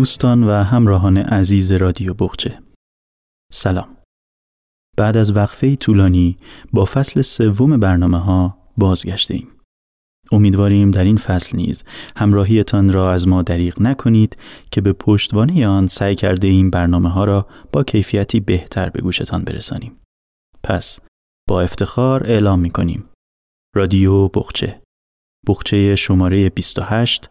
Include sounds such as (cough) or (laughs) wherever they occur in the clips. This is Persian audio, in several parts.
دوستان و همراهان عزیز رادیو بخچه سلام بعد از وقفه طولانی با فصل سوم برنامه ها بازگشته ایم. امیدواریم در این فصل نیز همراهیتان را از ما دریغ نکنید که به پشتوانه آن سعی کرده این برنامه ها را با کیفیتی بهتر به گوشتان برسانیم. پس با افتخار اعلام می کنیم. رادیو بخچه بخچه شماره 28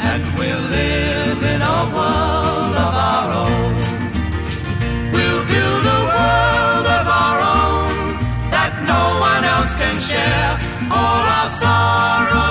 and we'll live in a world of our own. We'll build a world of our own that no one else can share. All our sorrows.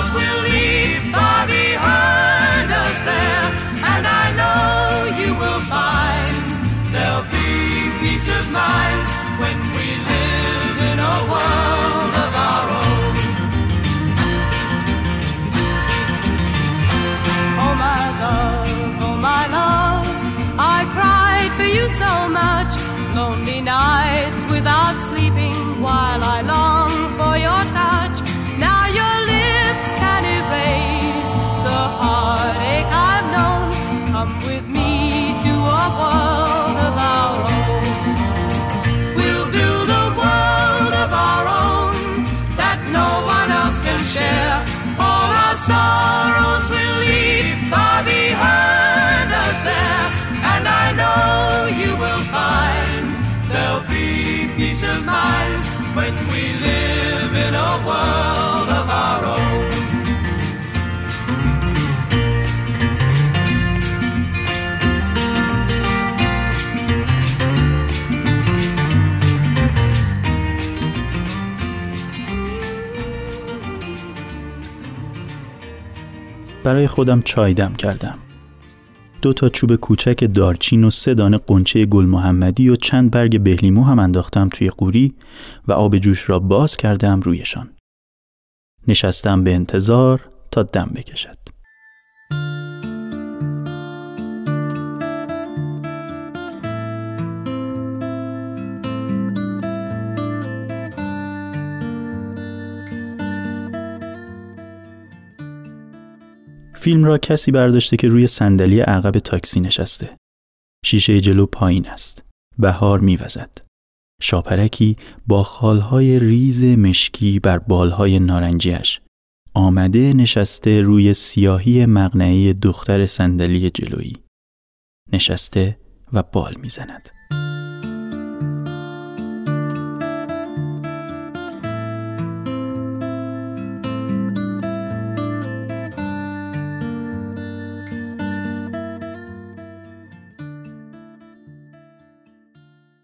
برای خودم چای دم کردم. دو تا چوب کوچک دارچین و سه دانه قنچه گل محمدی و چند برگ بهلیمو هم انداختم توی قوری و آب جوش را باز کردم رویشان. نشستم به انتظار تا دم بکشد. فیلم را کسی برداشته که روی صندلی عقب تاکسی نشسته. شیشه جلو پایین است. بهار میوزد. شاپرکی با خالهای ریز مشکی بر بالهای نارنجیش آمده نشسته روی سیاهی مغنعه دختر صندلی جلویی. نشسته و بال می‌زند.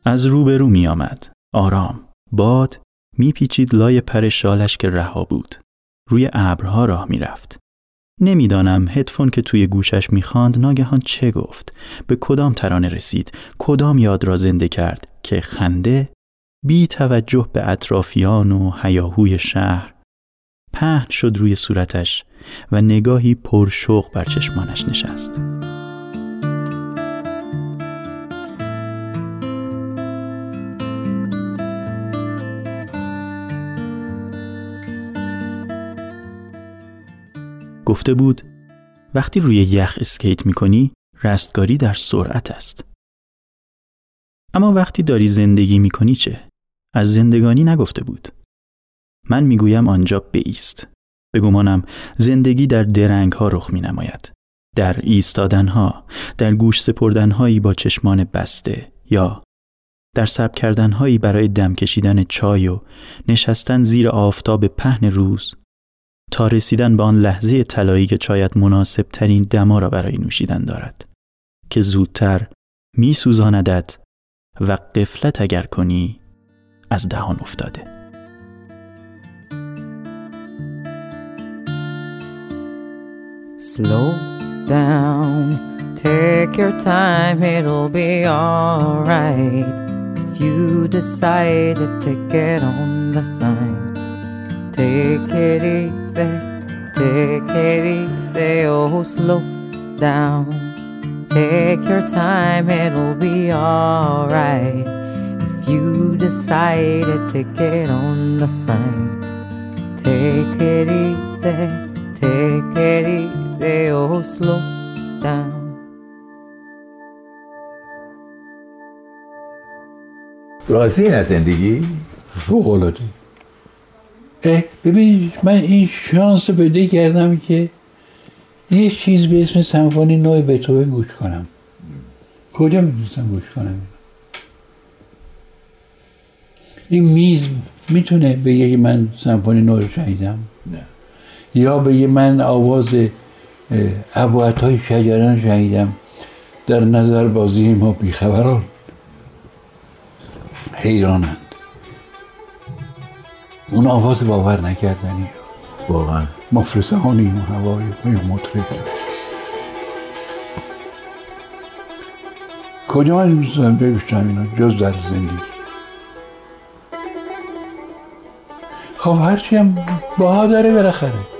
از روبرو می آمد. آرام. باد میپیچید لای پر شالش که رها بود. روی ابرها راه می‌رفت. نمی‌دانم هدفون که توی گوشش می‌خواند ناگهان چه گفت به کدام ترانه رسید کدام یاد را زنده کرد که خنده بی توجه به اطرافیان و هیاهوی شهر پهن شد روی صورتش و نگاهی پرشوق بر چشمانش نشست. گفته بود وقتی روی یخ اسکیت می‌کنی رستگاری در سرعت است. اما وقتی داری زندگی می‌کنی چه؟ از زندگانی نگفته بود. من می‌گویم آنجا بیست. بگمانم زندگی در درنگ ها رخ می نماید. در ایستادن ها، در گوش سپردن هایی با چشمان بسته یا در سب کردن هایی برای دم کشیدن چای و نشستن زیر آفتاب پهن روز تا رسیدن به آن لحظه طلایی که شاید مناسب ترین دما را برای نوشیدن دارد. که زودتر می سوزاندد و قفلت اگر کنی از دهان افتاده. Slow down, take Take your time, it'll be alright. If you decided to get on the sign, take it easy, take it easy, oh, slow down. Take your time, it'll be alright. If you decided to get on the signs, take it easy, take it easy, oh, slow down. راضی از زندگی؟ فوق العاده اه، ببین من این شانس رو پیدا کردم که یه چیز به اسم سمفونی نوع بتوون گوش کنم. کجا می‌تونستم گوش کنم؟ این میز می‌تونه بگه که من سمفونی نو رو شنیدم؟ نه. یا بگه من آواز عبوت های شجران شنیدم؟ در نظر بازی ما بیخبران. حیرانند اون آواز باور نکردنی. واقعا. مفرسانی و هوای مطرب. کجا من می‌تونم ببیشتم اینا جز در زندگی. خب هرچی هم باها داره بالاخره.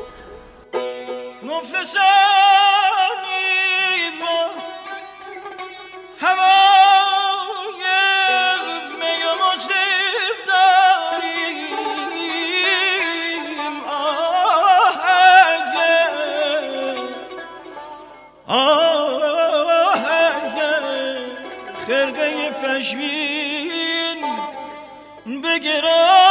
بگران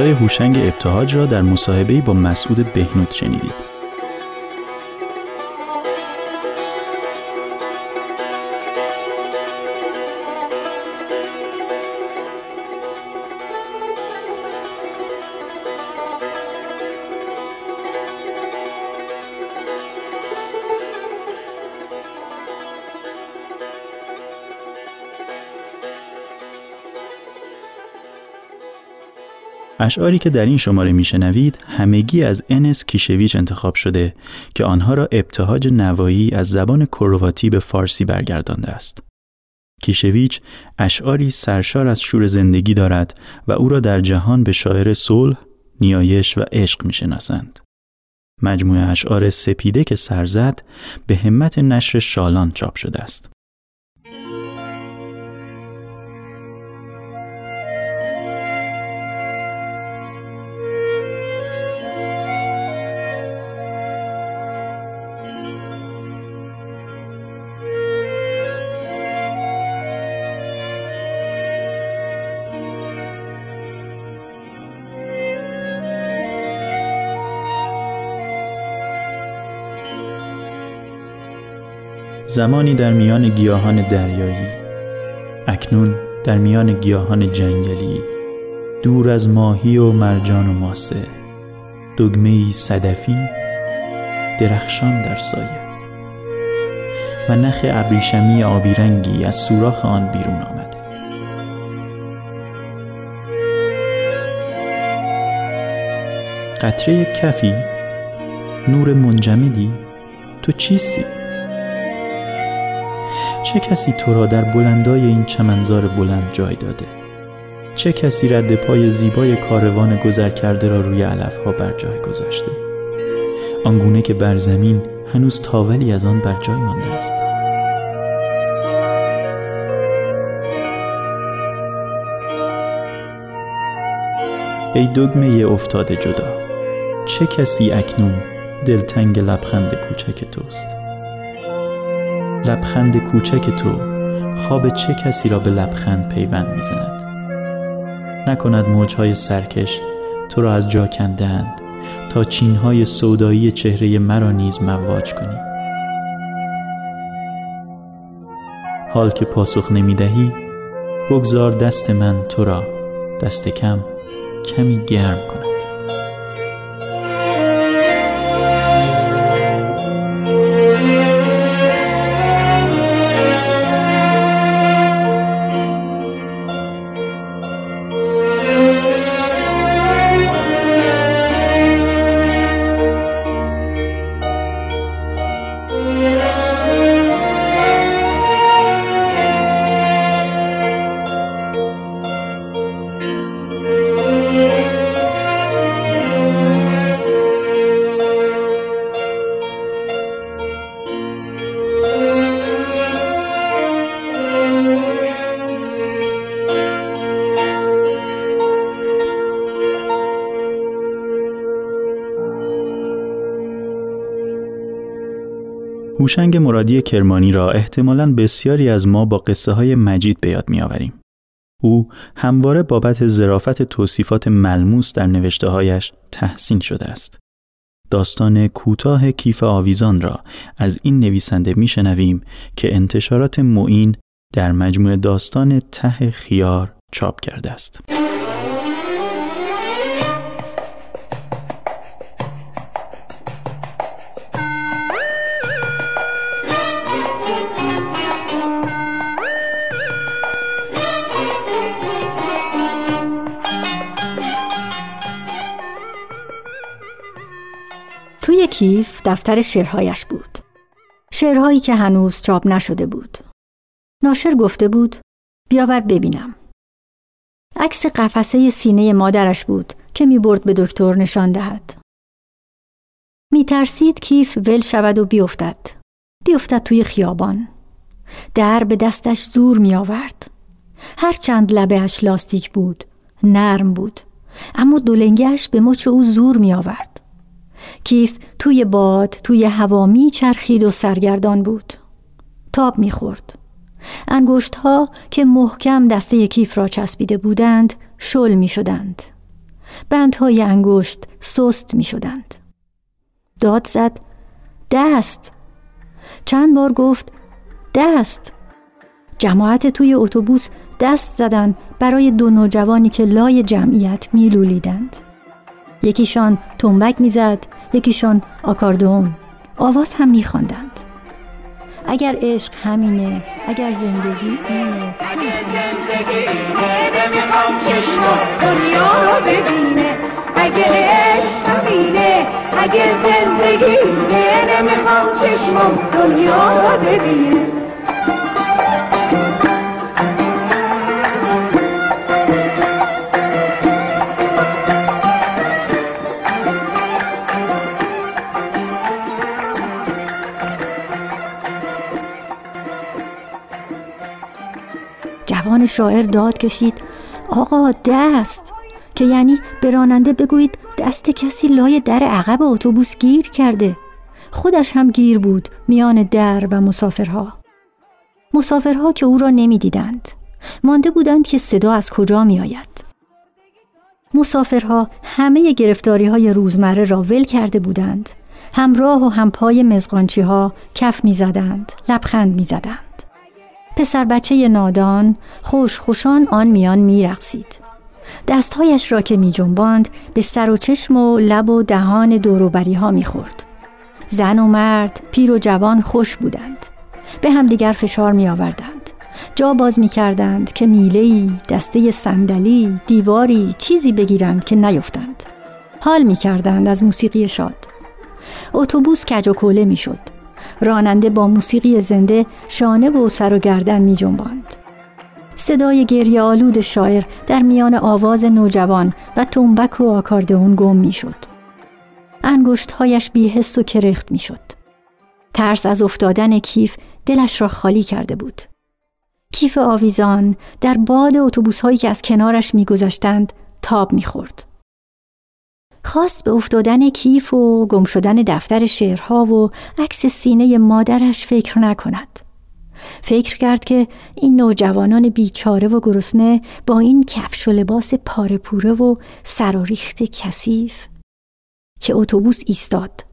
صدای هوشنگ ابتهاج را در مصاحبه‌ای با مسعود بهنود شنیدید. اشعاری که در این شماره میشنوید همگی از انس کیشویچ انتخاب شده که آنها را ابتهاج نوایی از زبان کرواتی به فارسی برگردانده است. کیشویچ اشعاری سرشار از شور زندگی دارد و او را در جهان به شاعر صلح، نیایش و عشق می‌شناسند. مجموعه اشعار سپیده که سرزد به همت نشر شالان چاپ شده است. زمانی در میان گیاهان دریایی اکنون در میان گیاهان جنگلی دور از ماهی و مرجان و ماسه دگمه صدفی درخشان در سایه. و نخ ابریشمی آبی رنگی از سوراخ آن بیرون آمده. قطره کفی نور منجمدی تو چیستی؟ چه کسی تو را در بلندای این چمنزار بلند جای داده؟ چه کسی رد پای زیبای کاروان گذر کرده را روی علفها بر جای گذاشته؟ آنگونه که بر زمین هنوز تاولی از آن بر جای مانده است. ای دگمه افتاده جدا چه کسی اکنون دلتنگ لبخند کوچک توست؟ لبخند کوچک تو خواب چه کسی را به لبخند پیوند می‌زند؟ نکند موجهای سرکش تو را از جا کندند تا چینهای سودایی چهره مرا نیز مواج کنی. حال که پاسخ نمی‌دهی بگذار دست من تو را دست کم کمی گرم کند هوشنگ مرادی کرمانی را احتمالاً بسیاری از ما با قصه های مجید به یاد میآوریم. او همواره بابت ظرافت توصیفات ملموس در نوشته هایش تحسین شده است. داستان کوتاه کیف آویزان را از این نویسنده میشنویم که انتشارات معین در مجموع داستان ته خیار چاپ کرده است. کیف دفتر شعرهایش بود. شعرهایی که هنوز چاپ نشده بود. ناشر گفته بود بیاور ببینم. عکس قفسه سینه مادرش بود که می برد به دکتر نشان دهد. می ترسید کیف ول شود و بیفتد. بیفتد توی خیابان. در به دستش زور می آورد. هر چند لبهش لاستیک بود. نرم بود. اما دولنگش به مچ او زور می آورد. کیف توی باد توی هوا می چرخید و سرگردان بود. تاب می خورد. انگشت ها که محکم دسته کیف را چسبیده بودند شل می شدند. بندهای انگشت سست می شدند. داد زد دست چند بار گفت دست جماعت توی اتوبوس دست زدن برای دو نوجوانی که لای جمعیت میلولیدند یکیشان تنبک می‌زد یکیشان آکاردون آواز هم میخواندند. اگر عشق همینه اگر زندگی اینه نمی‌خوام چشم دنیا رو ببینه. اگر عشق همینه اگر زندگی اینه نمی‌خوام چشمم دنیا رو ببینه. جوان شاعر داد کشید آقا دست که یعنی به راننده بگویید دست کسی لای در عقب اتوبوس گیر کرده. خودش هم گیر بود میان در و مسافرها. مسافرها که او را نمی‌دیدند. مانده بودند که صدا از کجا می آید مسافرها همه گرفتاری های روزمره را ول کرده بودند. همراه و همپای مزغانچی ها کف می زدند لبخند می زدند پسر بچه نادان خوش خوشان آن میان میرقصید. دستهایش را که می جنباند به سر و چشم و لب و دهان دوروبری ها می خورد. زن و مرد، پیر و جوان خوش بودند. به همدیگر فشار می آوردند. جا باز می کردند که میلهی، دسته صندلی، دیواری چیزی بگیرند که نیفتند. حال می کردند از موسیقی شاد. اتوبوس کج و کوله می شد. راننده با موسیقی زنده شانه و سر و گردن می جنباند. صدای گریه آلود شاعر در میان آواز نوجوان و تنبک و آکاردئون گم می شد. انگشتهایش بیحس و کرخت می شد. ترس از افتادن کیف دلش را خالی کرده بود. کیف آویزان در باد اتوبوس هایی که از کنارش میگذشتند تاب می‌خورد. خواست به افتادن کیف و گم شدن دفتر شعرها و عکس سینه مادرش فکر نکند. فکر کرد که این نوجوانان بیچاره و گرسنه با این کفش و لباس پاره پوره و سراریخت کثیف که اتوبوس ایستاد.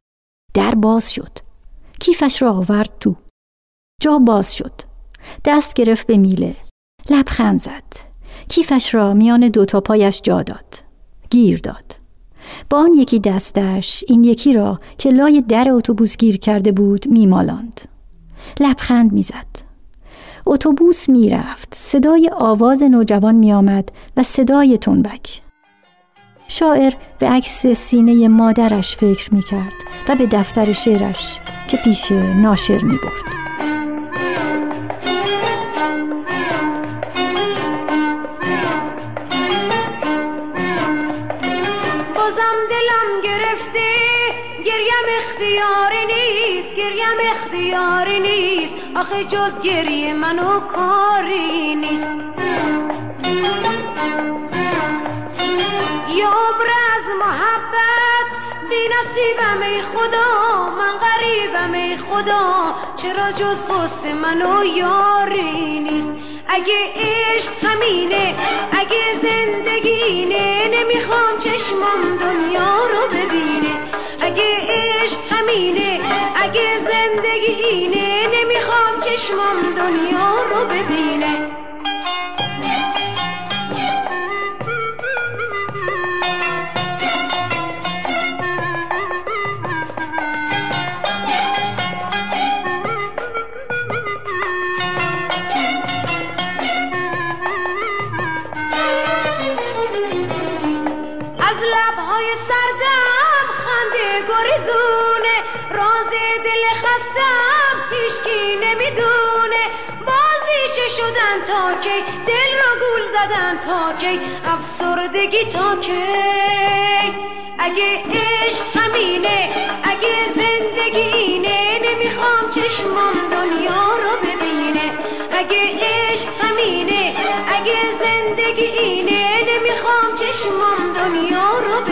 در باز شد. کیفش را آورد تو. جا باز شد. دست گرفت به میله. لبخند زد. کیفش را میان دو تا پایش جا داد. گیر داد. با آن یکی دستش این یکی را که لای در اتوبوس گیر کرده بود میمالاند. لبخند می‌زد. اتوبوس می‌رفت. صدای آواز نوجوان میآمد و صدای تنبک. شاعر به عکس سینه مادرش فکر می کرد و به دفتر شعرش که پیش ناشر می برد. گریم اختیاری نیست. آخه جز گریه منو کاری نیست. یه از محبت بی نصیبم ای خدا. من غریبم ای خدا. چرا جز قصه منو یاری نیست؟ اگه عشق همینه اگه زندگی اینه نمی‌خوام چشمم دنیا رو ببینه. اگه عشق همینه اگه زندگی اینه نمی‌خوام چشمم دنیا رو ببینه. تا کی افسردگی تا کی؟ اگه عشق همینه اگه زندگی اینه نمی‌خوام چشمم دنیا رو ببینه. اگه عشق همینه اگه زندگی اینه نمی‌خوام چشمم دنیا رو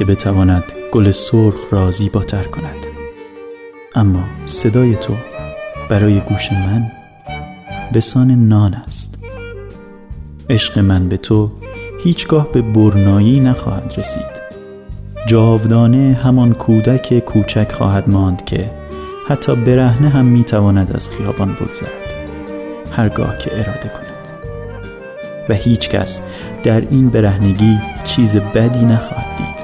که بتواند گل سرخ را زیباتر کند. اما صدای تو برای گوش من بسان نان است. عشق من به تو هیچگاه به برنایی نخواهد رسید. جاودانه همان کودک کوچک خواهد ماند که حتی برهنه هم می‌تواند از خیابان بگذرد. هرگاه که اراده کند. و هیچ کس در این برهنگی چیز بدی نخواهد دید.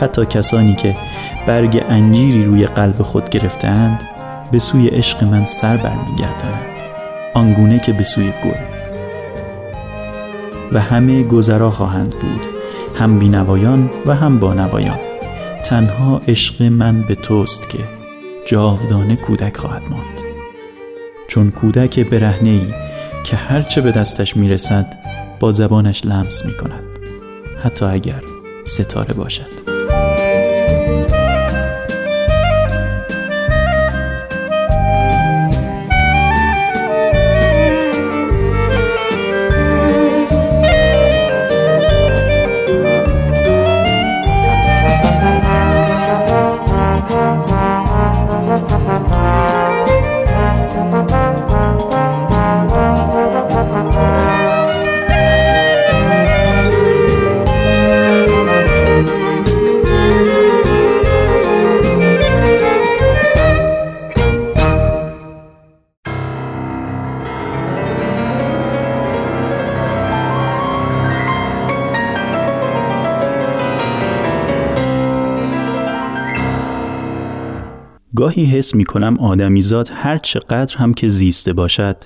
حتی کسانی که برگ انجیری روی قلب خود گرفتهاند به سوی عشق من سر برمیگردانند. آنگونه که به سوی گل. و همه گذرا خواهند بود هم بینوایان و هم بانوایان. تنها عشق من به توست که جاودانه کودک خواهد ماند. چون کودک برهنه ای که هرچه به دستش می‌رسد با زبانش لمس می کند حتی اگر ستاره باشد. گاهی حس می کنم آدمیزاد هر چقدر هم که زیسته باشد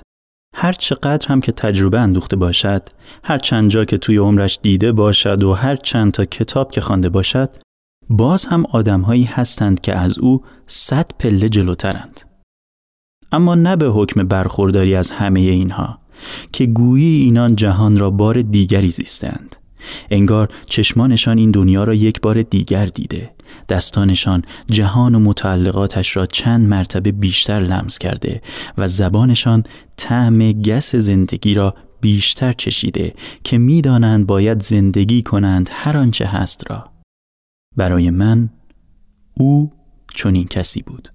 هر چقدر هم که تجربه اندوخته باشد هر چند جا که توی عمرش دیده باشد و هر چند تا کتاب که خوانده باشد باز هم آدمهایی هستند که از او صد پله جلوترند. اما نه به حکم برخورداری از همه اینها که گویی اینان جهان را بار دیگری زیستند. انگار چشمانشان این دنیا را یک بار دیگر دیده دستانشان جهان و متعلقاتش را چند مرتبه بیشتر لمس کرده و زبانشان طعم گس زندگی را بیشتر چشیده که می‌دانند باید زندگی کنند هر آنچه هست را. برای من او چنین کسی بود.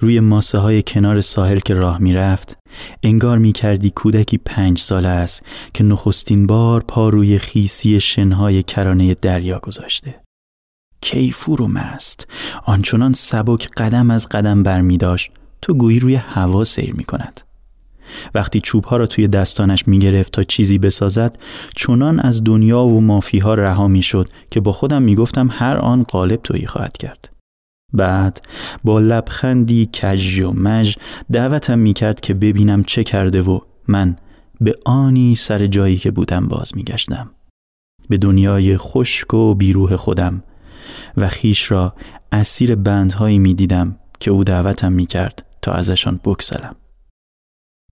روی ماسه های کنار ساحل که راه می رفت انگار می کردی کودکی پنج ساله است که نخستین بار پا روی خیسی شنهای کرانه دریا گذاشته. کیفور و مست آنچنان سبک قدم از قدم بر می داشت تو گویی روی هوا سیر می کند. وقتی چوبها را توی دستانش می گرفت تا چیزی بسازد چنان از دنیا و مافیها رها می شد که با خودم می گفتم هر آن قالب تویی خواهد کرد. بعد با لبخندی کج و مج دعوتم می کرد که ببینم چه کرده و من به آنی سر جایی که بودم باز می گشتم. به دنیای خشک و بیروح خودم و خیش را اسیر بندهایی می دیدم که او دعوتم می کرد تا ازشان بکسلم.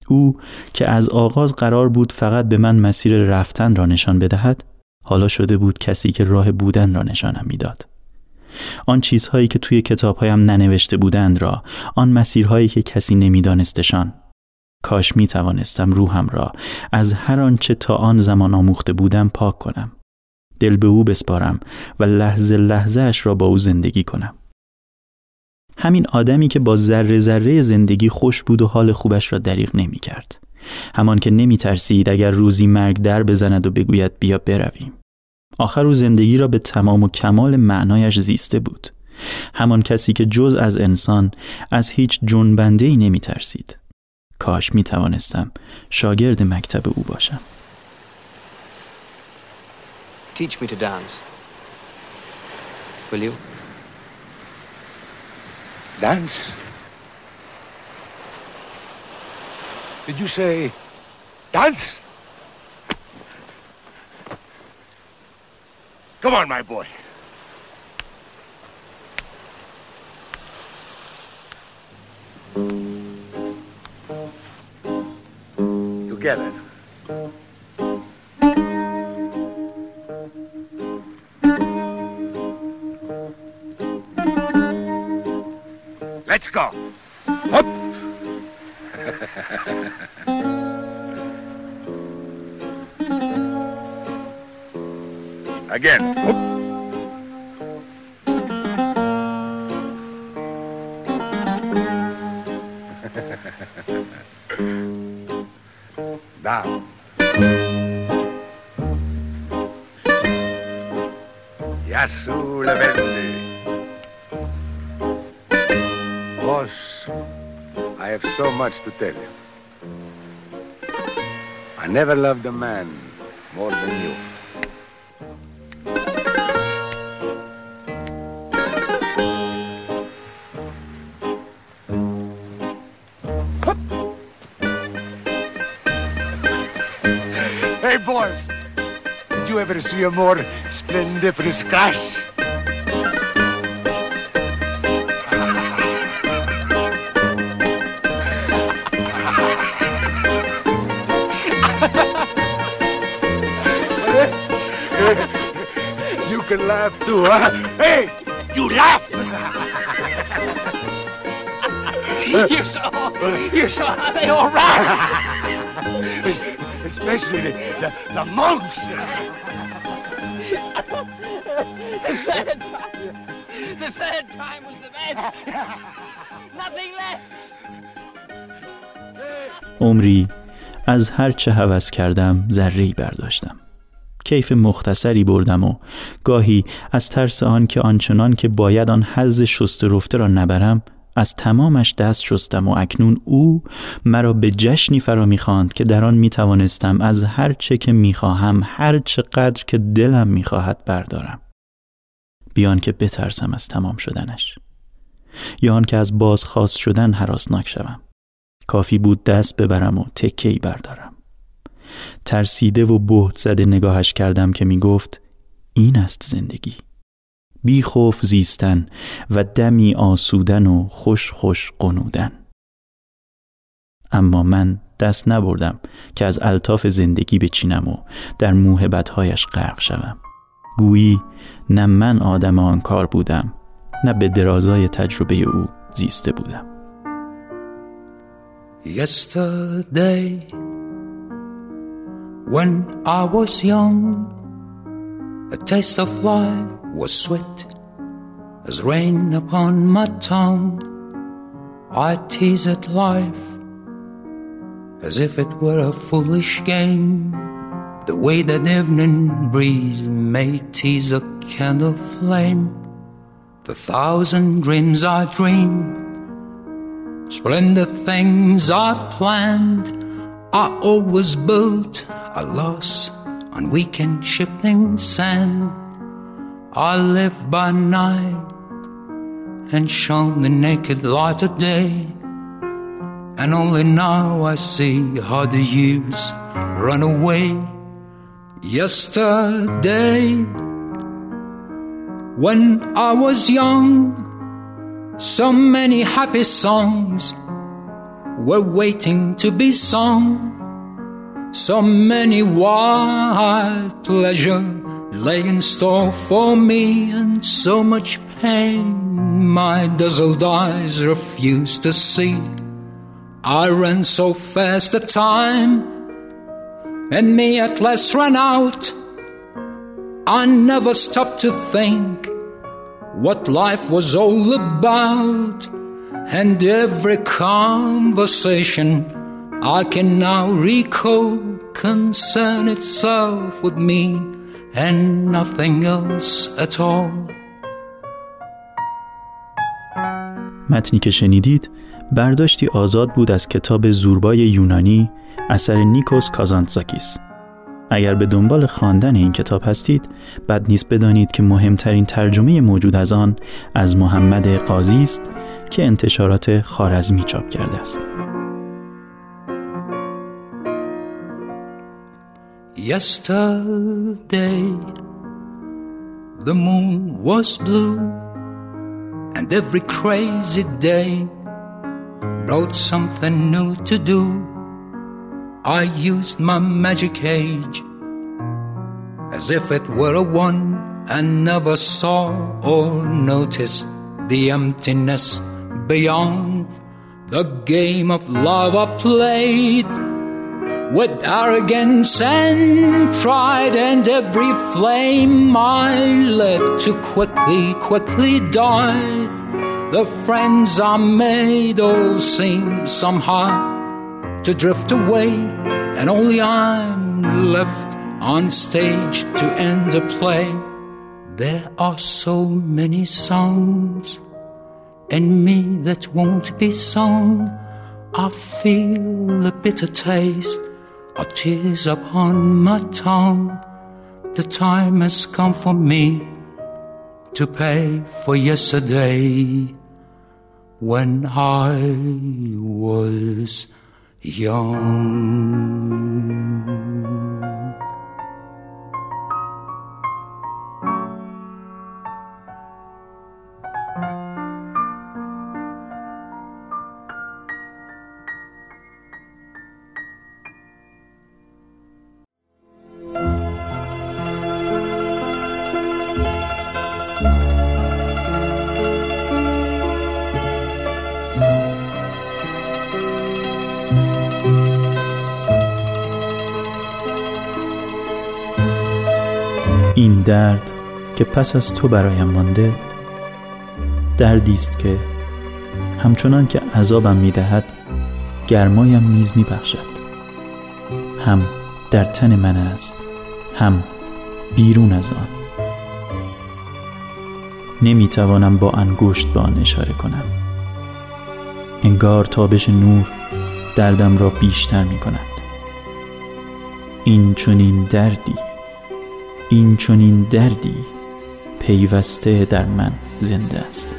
او که از آغاز قرار بود فقط به من مسیر رفتن را نشان بدهد حالا شده بود کسی که راه بودن را نشانم می‌داد. آن چیزهایی که توی کتابهایم ننوشته بودند را آن مسیرهایی که کسی نمیدانستشان کاش می توانستم روحم را از هر آنچه تا آن زمان آموخته بودم پاک کنم دل به او بسپارم و لحظه لحظه اش را با او زندگی کنم همین آدمی که با ذره ذره زندگی خوش بود و حال خوبش را دریغ نمی کرد. همان که نمی ترسید اگر روزی مرگ در بزند و بگوید بیا برویم. آخر او زندگی را به تمام و کمال معنایش زیسته بود. همان کسی که جز از انسان از هیچ جنبنده ای نمی ترسید. کاش می توانستم شاگرد مکتب او باشم. Teach me to dance. Will you? Dance? Did you say dance? Come on, my boy. Together. Let's go. Up. (laughs) (laughs) Again. (laughs) Down. Yasu Levende. Boss, I have so much to tell you. I never loved a man more than you. You a more splendiferous crash? (laughs) You can laugh too, huh? Hey, you laugh! (laughs) You're so, you're so, they all right. (laughs) Especially the, the, the monks. Third time was the best. (laughs) Nothing left. عمری از هر چه هوس کردم ذره‌ای برداشتم کیف مختصری بردم و گاهی از ترس آن که آنچنان که باید آن حز شست رفته را نبرم از تمامش دست شستم و اکنون او مرا به جشنی فرا می‌خواند که در آن می‌توانستم از هر چه که می‌خواهم هر چقدر که دلم می‌خواهد بردارم بیان که بترسم از تمام شدنش. یا آن که از بازخواست شدن حراسناک شوم. کافی بود دست ببرم و تکی بردارم. ترسیده و بهت زده نگاهش کردم که می گفت این است زندگی. بی خوف زیستن و دمی آسودن و خوش خوش قنودن اما من دست نبردم که از الطاف زندگی بچینم و در موهبتهایش غرق شوم. گویی نه من آدم آن کار بودم نه به درازای تجربه او زیسته بودم Yesterday, when I was young, a taste of life was sweet as rain upon my tongue. I teased life as if it were a foolish game, the way that evening breeze may tease a candle flame. The thousand dreams I dreamed Splendid things I planned, I always built a loss on weekend shifting sand. I lived by night and shone the naked light of day. And only now I see how the years run away. Yesterday, when I was young, so many happy songs were waiting to be sung. So many wild pleasure lay in store for me, and so much pain my dazzled eyes refused to see. I ran so fast the time, and me at last ran out. I never stopped to think what life was all about, and every conversation I can now recall concern itself with me and nothing else at all. متنی که شنیدید برداشتی آزاد بود از کتاب زوربای یونانی اثر نیکوس کازانتزاکیس اگر به دنبال خواندن این کتاب هستید بد نیست بدانید که مهمترین ترجمه موجود از آن از محمد قاضی است که انتشارات خارزمی چاپ کرده است Yesterday, the moon was blue, and every crazy day brought something new to do. I used my magic age as if it were a one and never saw or noticed the emptiness beyond the game of love I played with arrogance and pride and every flame I let to quickly, quickly died. The friends I made all seemed somehow to drift away, and only I'm left on stage to end a play. There are so many songs in me that won't be sung. I feel a bitter taste of tears upon my tongue. The time has come for me to pay for yesterday when I was young. این درد که پس از تو برایم مانده دردی است که همچنان که عذابم می‌دهد گرمایم نیز میبخشد. هم در تن من است هم بیرون از آن. نمی‌توانم با انگشت به آن اشاره کنم. انگار تابش نور دردم را بیشتر می کند این چنین دردی این چنین دردی پیوسته در من زنده است.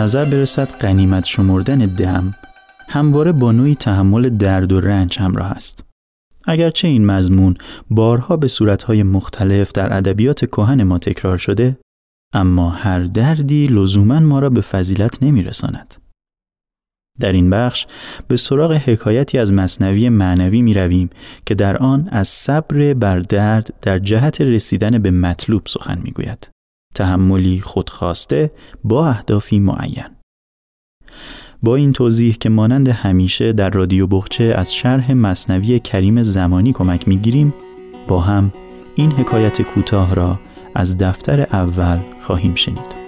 نظر برسد غنیمت شمردن دم همواره با نوعی تحمل درد و رنج همراه است. اگرچه این مضمون بارها به صورتهای مختلف در ادبیات کهن ما تکرار شده، اما هر دردی لزوما ما را به فضیلت نمیرساند. در این بخش به سراغ حکایتی از مصنوی معنوی می رویم که در آن از صبر بر درد در جهت رسیدن به مطلوب سخن می گوید. تحملی خودخواسته با اهدافی معین. با این توضیح که مانند همیشه در رادیو بخچه از شرح مصنوی کریم زمانی کمک می گیریم با هم این حکایت کوتاه را از دفتر اول خواهیم شنید.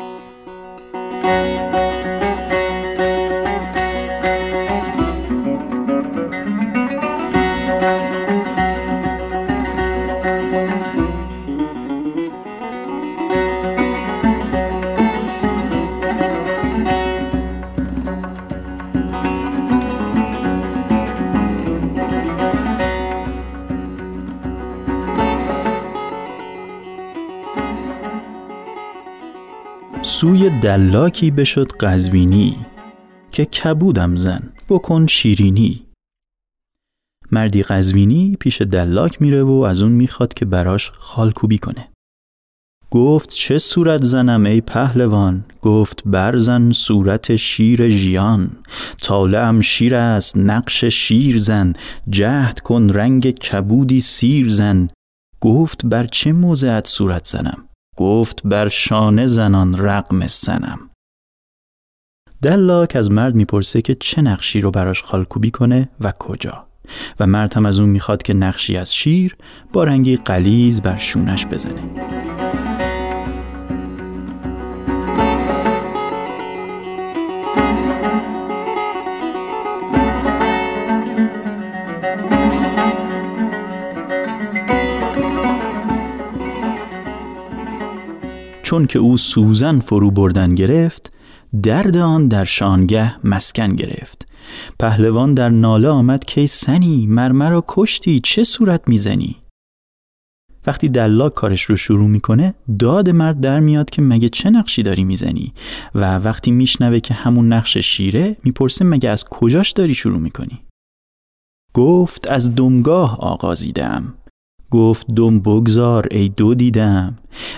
سوی دلاکی بشد قزوینی که کبودم زن بکن شیرینی. مردی قزوینی پیش دلاک میره و از اون می‌خواد که براش خالکوبی کنه. گفت چه صورت زنم ای پهلوان؟ گفت برزن صورت شیر ژیان. طالعم شیر است نقش شیر زن. جهد کن رنگ کبودی سیر زن. گفت بر چه موضعت صورت زنم؟ گفت بر شانه زنان رقم سنم. دلاک از مرد می‌پرسه که چه نقشی رو براش خالکوبی کنه و کجا. و مرد هم از اون می‌خواد که نقشی از شیر با رنگی قلیز بر شونش بزنه. چون که او سوزن فرو بردن گرفت درد آن در شانگه مسکن گرفت. پهلوان در ناله آمد که سنی مرمر را کشتی چه صورت می‌زنی؟ وقتی دلاک کارش رو شروع می‌کنه داد مرد در میاد که مگه چه نقشی داری می‌زنی؟ و وقتی میشنوه که همون نقش شیره می‌پرسه مگه از کجاش داری شروع می‌کنی؟ گفت از دمگاه آغازیدم گفت دم بگذار ای دو دیدم.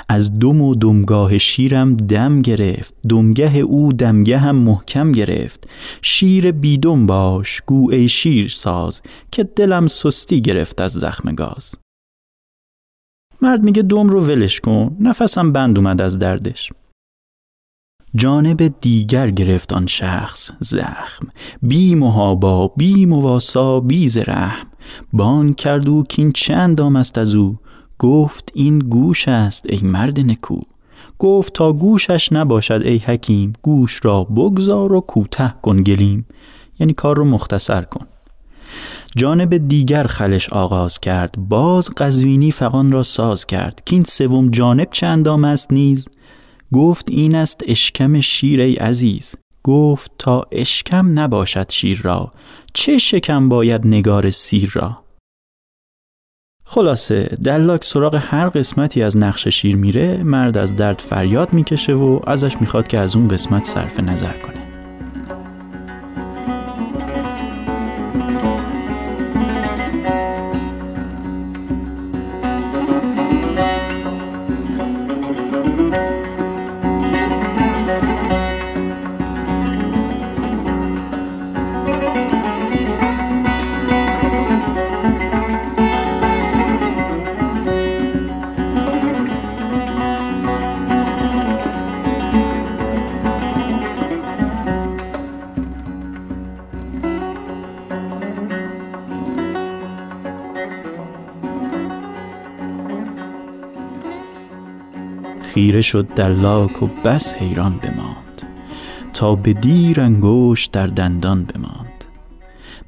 از دم و دمگاه شیرم دم گرفت. دمگه او دمگه هم محکم گرفت. شیر بیدم باش گو ای شیر ساز که دلم سستی گرفت از زخم گاز. مرد میگه دوم رو ولش کن نفسم بند اومد از دردش. جانب دیگر گرفت آن شخص زخم. بی محابا بی مواسا بی رحم بان کرد او کین چند است از او. گفت این گوش است ای مرد نکو. گفت تا گوشش نباشد ای حکیم گوش را بگذار و کوته کن گلیم. یعنی کار رو مختصر کن. جانب دیگر خلش آغاز کرد. باز قزوینی فقان را ساز کرد. که این سوم جانب چندام است نیز؟ گفت این است اشکم شیر ای عزیز. گفت تا اشکم نباشد شیر را چه شکم باید نگار سیر را؟ خلاصه دلاک سراغ هر قسمتی از نقش شیر میره مرد از درد فریاد می‌کشه و ازش می‌خواد که از اون قسمت صرف نظر کنه. خیره شد دلاک و بس حیران بماند تا به دیر انگشت در دندان بماند.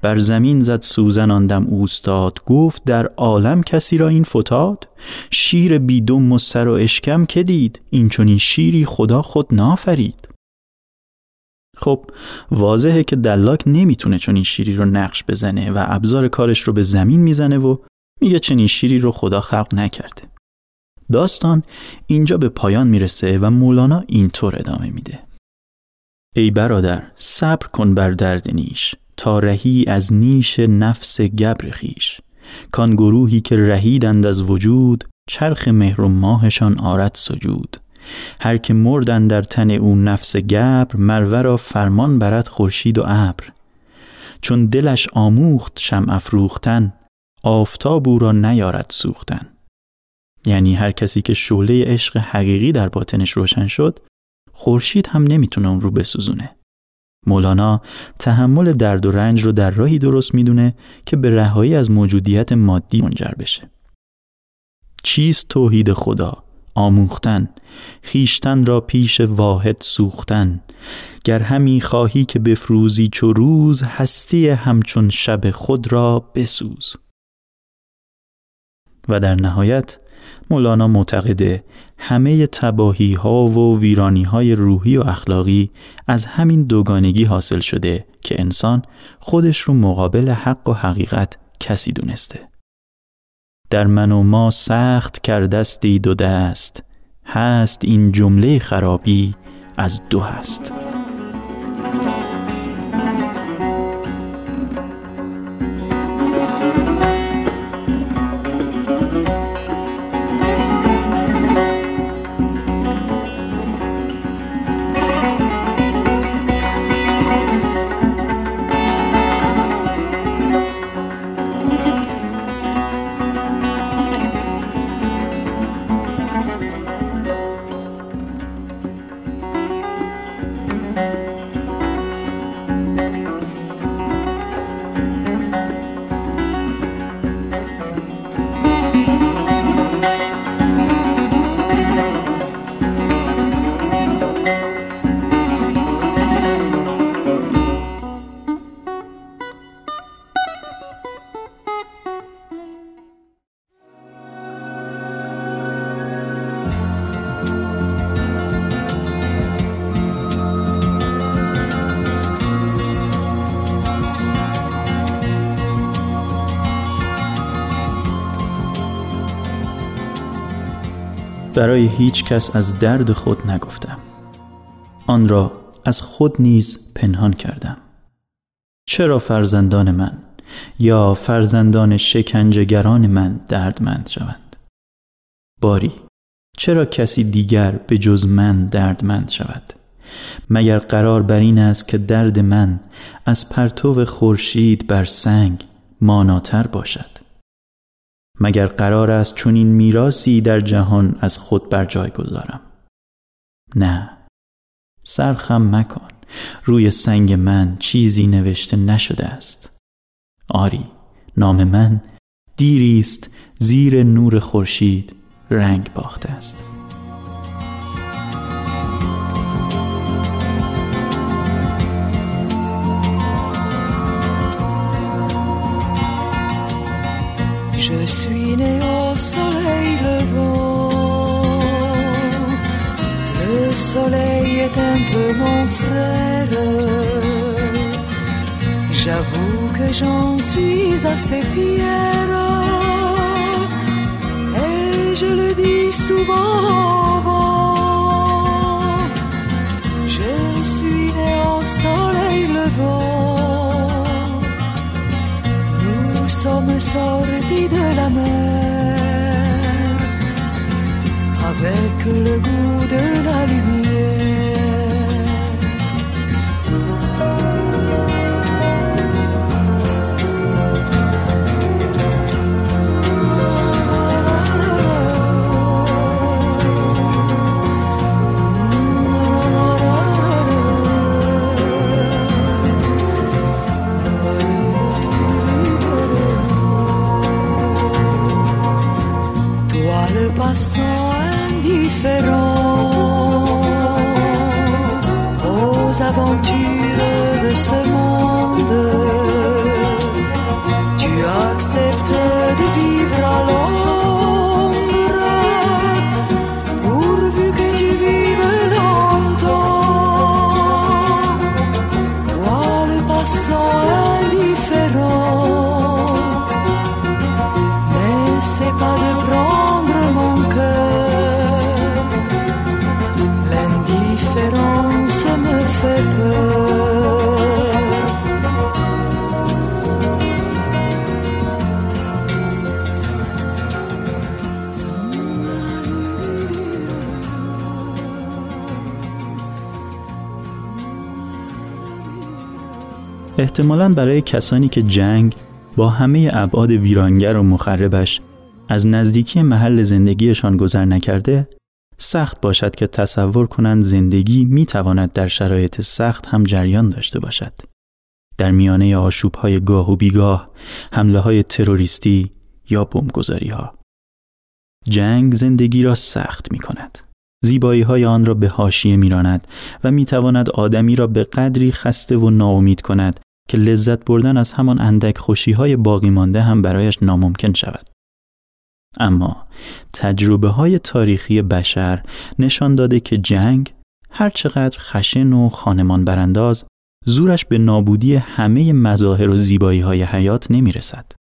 بر زمین زد سوزن آندم اوستاد گفت در عالم کسی را این فتاد؟ شیر بیدم و سر و اشکم که دید؟ این چونین شیری خدا خود نافرید. خب واضحه که دلاک نمی‌تونه چون این شیری رو نقش بزنه و ابزار کارش رو به زمین می‌زنه و میگه چنین شیری رو خدا خلق نکرده. داستان اینجا به پایان می‌رسه و مولانا اینطور ادامه میده. ای برادر صبر کن بر درد نیش تا رهی از نیش نفس گبر خیش کان گروهی که رهیدند از وجود چرخ مهر و ماهشان آرد سجود. هر که مردن در تن او نفس گبر مرورا فرمان برد خورشید و ابر. چون دلش آموخت شم افروختن آفتاب او را نیارد سوختن. یعنی هر کسی که شعله عشق حقیقی در باطنش روشن شد خورشید هم نمی‌تونه اون رو بسوزونه. مولانا تحمل درد و رنج رو در راهی درست می‌دونه که به رهایی از موجودیت مادی منجر بشه. چیست توحید خدا؟ آموختن. خیشتن را پیش واحد سوختن. گر همی خواهی که بفروزی چو روز هستی همچون شب خود را بسوز. و در نهایت مولانا معتقده همه تباهی ها و ویرانی های روحی و اخلاقی از همین دوگانگی حاصل شده که انسان خودش رو مقابل حق و حقیقت کسی دونسته. در من و ما سخت کردستی دو دست هست این جمله خرابی از دو هست. برای هیچ کس از درد خود نگفتم. آن را از خود نیز پنهان کردم. چرا فرزندان من یا فرزندان شکنجهگران من دردمند شوند؟ باری چرا کسی دیگر به جز من دردمند شود؟ مگر قرار بر این است که درد من از پرتو خورشید بر سنگ ماناتر باشد؟ مگر قرار است چون این میراسی در جهان از خود بر جای گذارم؟ نه. سرخم مکن. روی سنگ من چیزی نوشته نشده است. آری نام من دیری است زیر نور خورشید رنگ باخته است. Je suis né au soleil levant. Le soleil est un peu mon frère. J'avoue que j'en suis assez fière. Et je le dis souvent. Je suis né au soleil levant. Sommes sortis de la mer avec le goût de la lumière. احتمالاً برای کسانی که جنگ با همه ابعاد ویرانگر و مخربش از نزدیکی محل زندگیشان گذر نکرده سخت باشد که تصور کنند زندگی می تواند در شرایط سخت هم جریان داشته باشد. در میانه آشوبهای گاه و بیگاه، حمله های تروریستی یا بمبگذاری ها. جنگ زندگی را سخت می کند. زیبایی های آن را به حاشیه می راند و می تواند آدمی را به قدری خسته و ناامید کند که لذت بردن از همان اندک خوشی های باقی مانده هم برایش ناممکن شود. اما تجربه های تاریخی بشر نشان داده که جنگ هرچقدر خشن و خانمان برانداز زورش به نابودی همه مظاهر و زیبایی های حیات نمی رسد.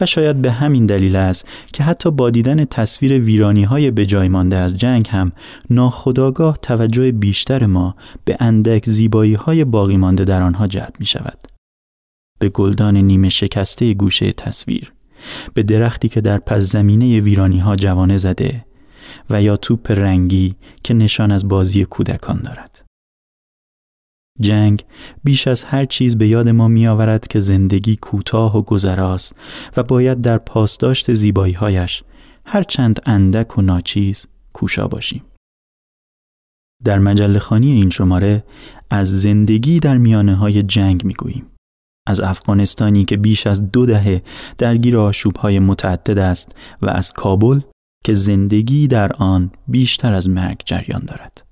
و شاید به همین دلیل است که حتی با دیدن تصویر ویرانی های به جای مانده از جنگ هم ناخداگاه توجه بیشتر ما به اندک زیبایی های باقی مانده در آنها جلب می شود. به گلدان نیمه شکسته گوشه تصویر، به درختی که در پس زمینه ویرانی ها جوانه زده و یا توپ رنگی که نشان از بازی کودکان دارد. جنگ بیش از هر چیز به یاد ما می آورد که زندگی کوتاه و گذراست و باید در پاسداشت هر چند اندک و ناچیز کوشا باشیم. در مجله خانی این شماره از زندگی در میانه های جنگ می گوییم. از افغانستانی که بیش از دو دهه درگیر آشوب های متعدد است و از کابل که زندگی در آن بیشتر از مرگ جریان دارد.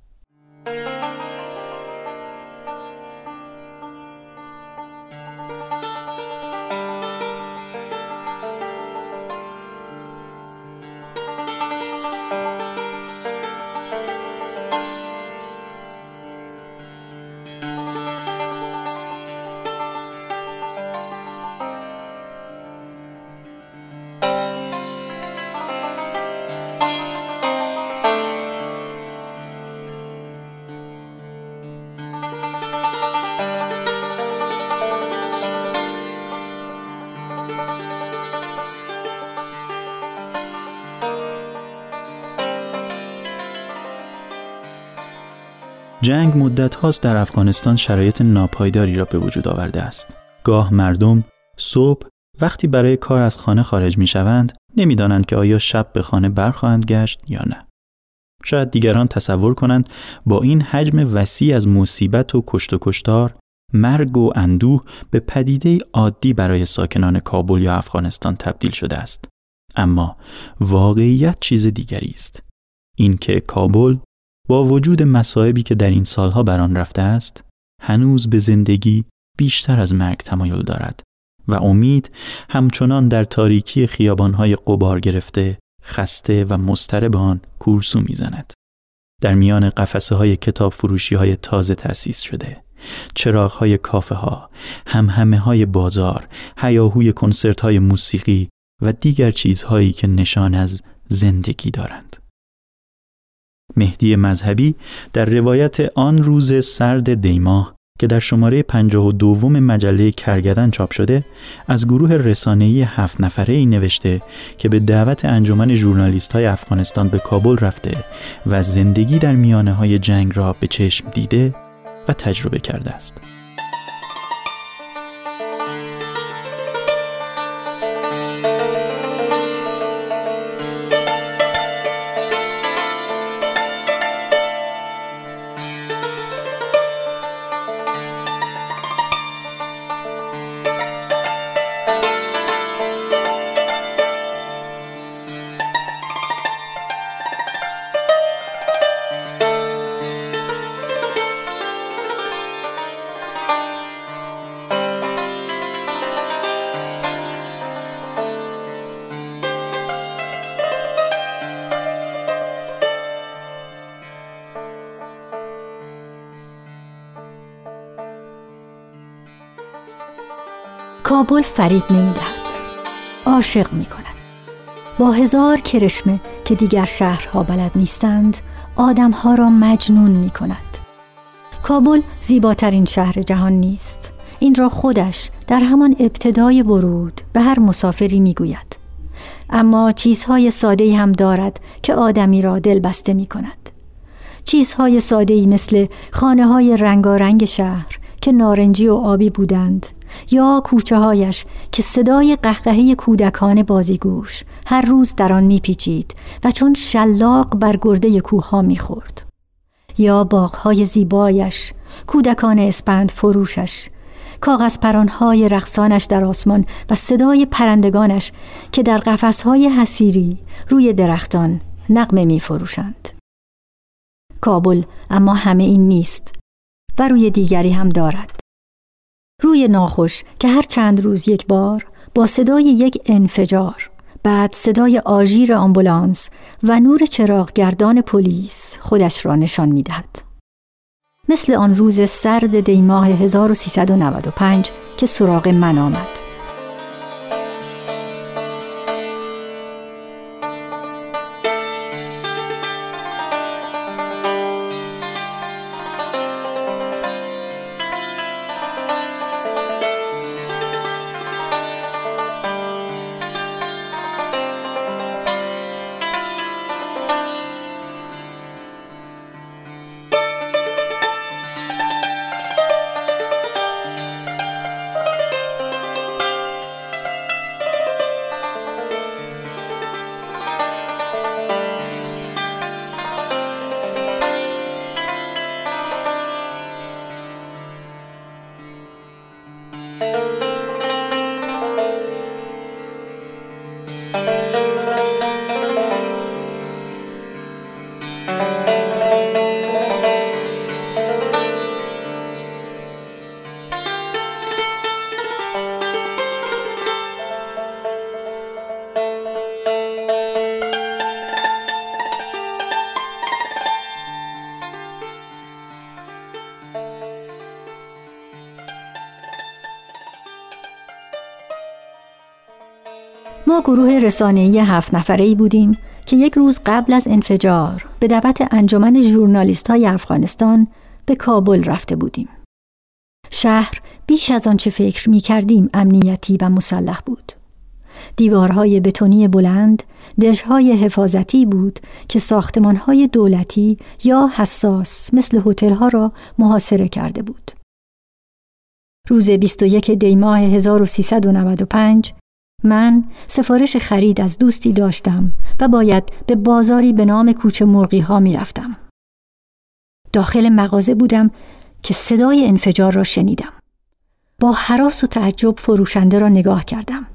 جنگ مدت هاست در افغانستان شرایط ناپایداری را به وجود آورده است. گاه مردم صبح وقتی برای کار از خانه خارج می شوند نمی‌دانند که آیا شب به خانه برخواهند گشت یا نه. شاید دیگران تصور کنند با این حجم وسیع از مصیبت و کشت و کشتار مرگ و اندوه به پدیده عادی برای ساکنان کابل یا افغانستان تبدیل شده است. اما واقعیت چیز دیگری است. اینکه کابل با وجود مصائبی که در این سالها بر آن رفته است، هنوز به زندگی بیشتر از مرگ تمایل دارد و امید همچنان در تاریکی خیابانهای قبار گرفته، خسته و مضطرب آن کورسو می‌زند. در میان قفسه های کتاب فروشی های تازه تأسیس شده، چراغ های کافه ها، همهمه های بازار، هیاهوی کنسرت های موسیقی و دیگر چیزهایی که نشان از زندگی دارند. مهدی مذهبی در روایت آن روز سرد دیماه که در شماره 52 مجله کرگدن چاپ شده از گروه رسانه‌ای هفت نفره ای نوشته که به دعوت انجمن ژورنالیست های افغانستان به کابل رفته و زندگی در میانه های جنگ را به چشم دیده و تجربه کرده است. کابل فریب نمی‌دهد. عاشق می کند با هزار کرشمه که دیگر شهرها بلد نیستند آدمها را مجنون می کند کابل زیباترین شهر جهان نیست. این را خودش در همان ابتدای ورود به هر مسافری می گوید اما چیزهای ساده هم دارد که آدمی را دل بسته می کند چیزهای ساده مثل خانه های رنگارنگ شهر که نارنجی و آبی بودند یا کوچه هایش که صدای قهقهه کودکان بازیگوش هر روز در آن میپیچید و چون شلاق بر گرده کوه ها می‌خورد یا باغهای زیبایش کودکان اسپند فروشش کاغذ پرانهای رقصانش در آسمان و صدای پرندگانش که در قفسهای حسیری روی درختان نقمه می فروشند. کابل اما همه این نیست و روی دیگری هم دارد. روی ناخوش که هر چند روز یک بار با صدای یک انفجار بعد صدای آژیر آمبولانس و نور چراغگردان پلیس خودش را نشان می دهد. مثل آن روز سرد دیماه 1395 که سراغ من آمد. ما گروه رسانه‌ای هفت نفره ای بودیم که یک روز قبل از انفجار به دعوت انجمن ژورنالیست های افغانستان به کابل رفته بودیم. شهر بیش از آنچه فکر می کردیم امنیتی و مسلح بود. دیوارهای بتونی بلند، دژهای حفاظتی بود که ساختمانهای دولتی یا حساس مثل هتل‌ها را محاصره کرده بود. روز 21 دی ماه 1395 من سفارش خرید از دوستی داشتم و باید به بازاری به نام کوچه مرغی ها می رفتم. داخل مغازه بودم که صدای انفجار را شنیدم. با حراس و تعجب فروشنده را نگاه کردم.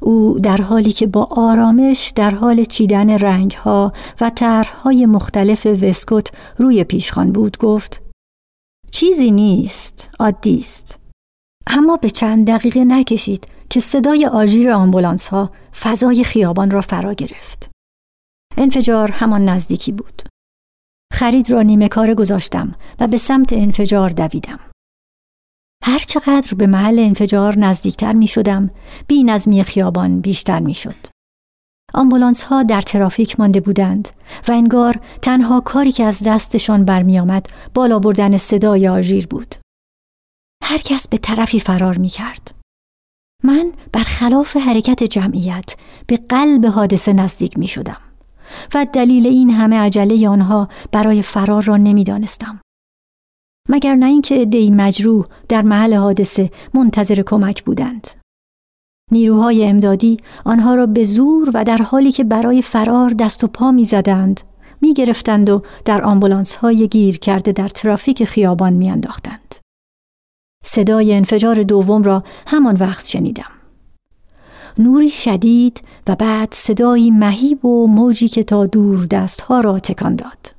او در حالی که با آرامش در حال چیدن رنگها و طرحهای مختلف وسکوت روی پیشخان بود گفت چیزی نیست عادی است اما به چند دقیقه نکشید که صدای آژیر آمبولانس ها فضای خیابان را فرا گرفت انفجار همان نزدیکی بود خرید را نیمه کار گذاشتم و به سمت انفجار دویدم هرچقدر به محل انفجار نزدیکتر می شدم بی نظمی خیابان بیشتر می شد. آمبولانس ها در ترافیک مانده بودند و انگار تنها کاری که از دستشان برمیآمد بالا بردن صدای آژیر بود. هر کس به طرفی فرار می کرد. من برخلاف حرکت جمعیت به قلب حادثه نزدیک می شدم و دلیل این همه عجله آنها برای فرار را نمی دانستم. مگر نه اینکه عدهای مجروح در محل حادثه منتظر کمک بودند نیروهای امدادی آنها را به زور و در حالی که برای فرار دست و پا می زدند می گرفتند و در آمبولانس های گیر کرده در ترافیک خیابان می انداختند. صدای انفجار دوم را همان وقت شنیدم. نوری شدید و بعد صدایی مهیب و موجی که تا دور دستها را تکان داد.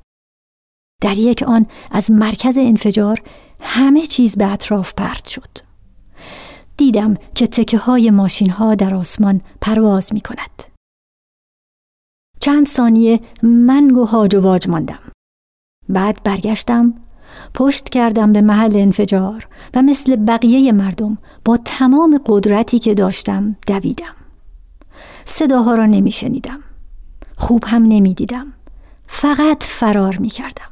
در یک آن از مرکز انفجار همه چیز به اطراف پرت شد. دیدم که تکه های ماشین ها در آسمان پرواز می کند. چند ثانیه من و هاج و واج ماندم. بعد برگشتم پشت کردم به محل انفجار و مثل بقیه مردم با تمام قدرتی که داشتم دویدم. صداها را نمی شنیدم. خوب هم نمی دیدم. فقط فرار می کردم.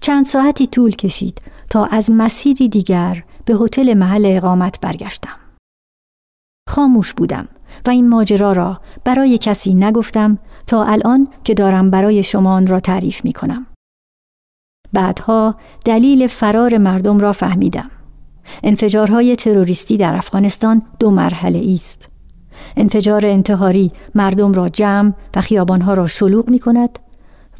چند ساعتی طول کشید تا از مسیری دیگر به هتل محل اقامت برگشتم. خاموش بودم و این ماجرا را برای کسی نگفتم تا الان که دارم برای شما آن را تعریف می کنم. بعدها دلیل فرار مردم را فهمیدم. انفجارهای تروریستی در افغانستان دو مرحله است. انفجار انتحاری مردم را جمع و خیابانها را شلوغ می کند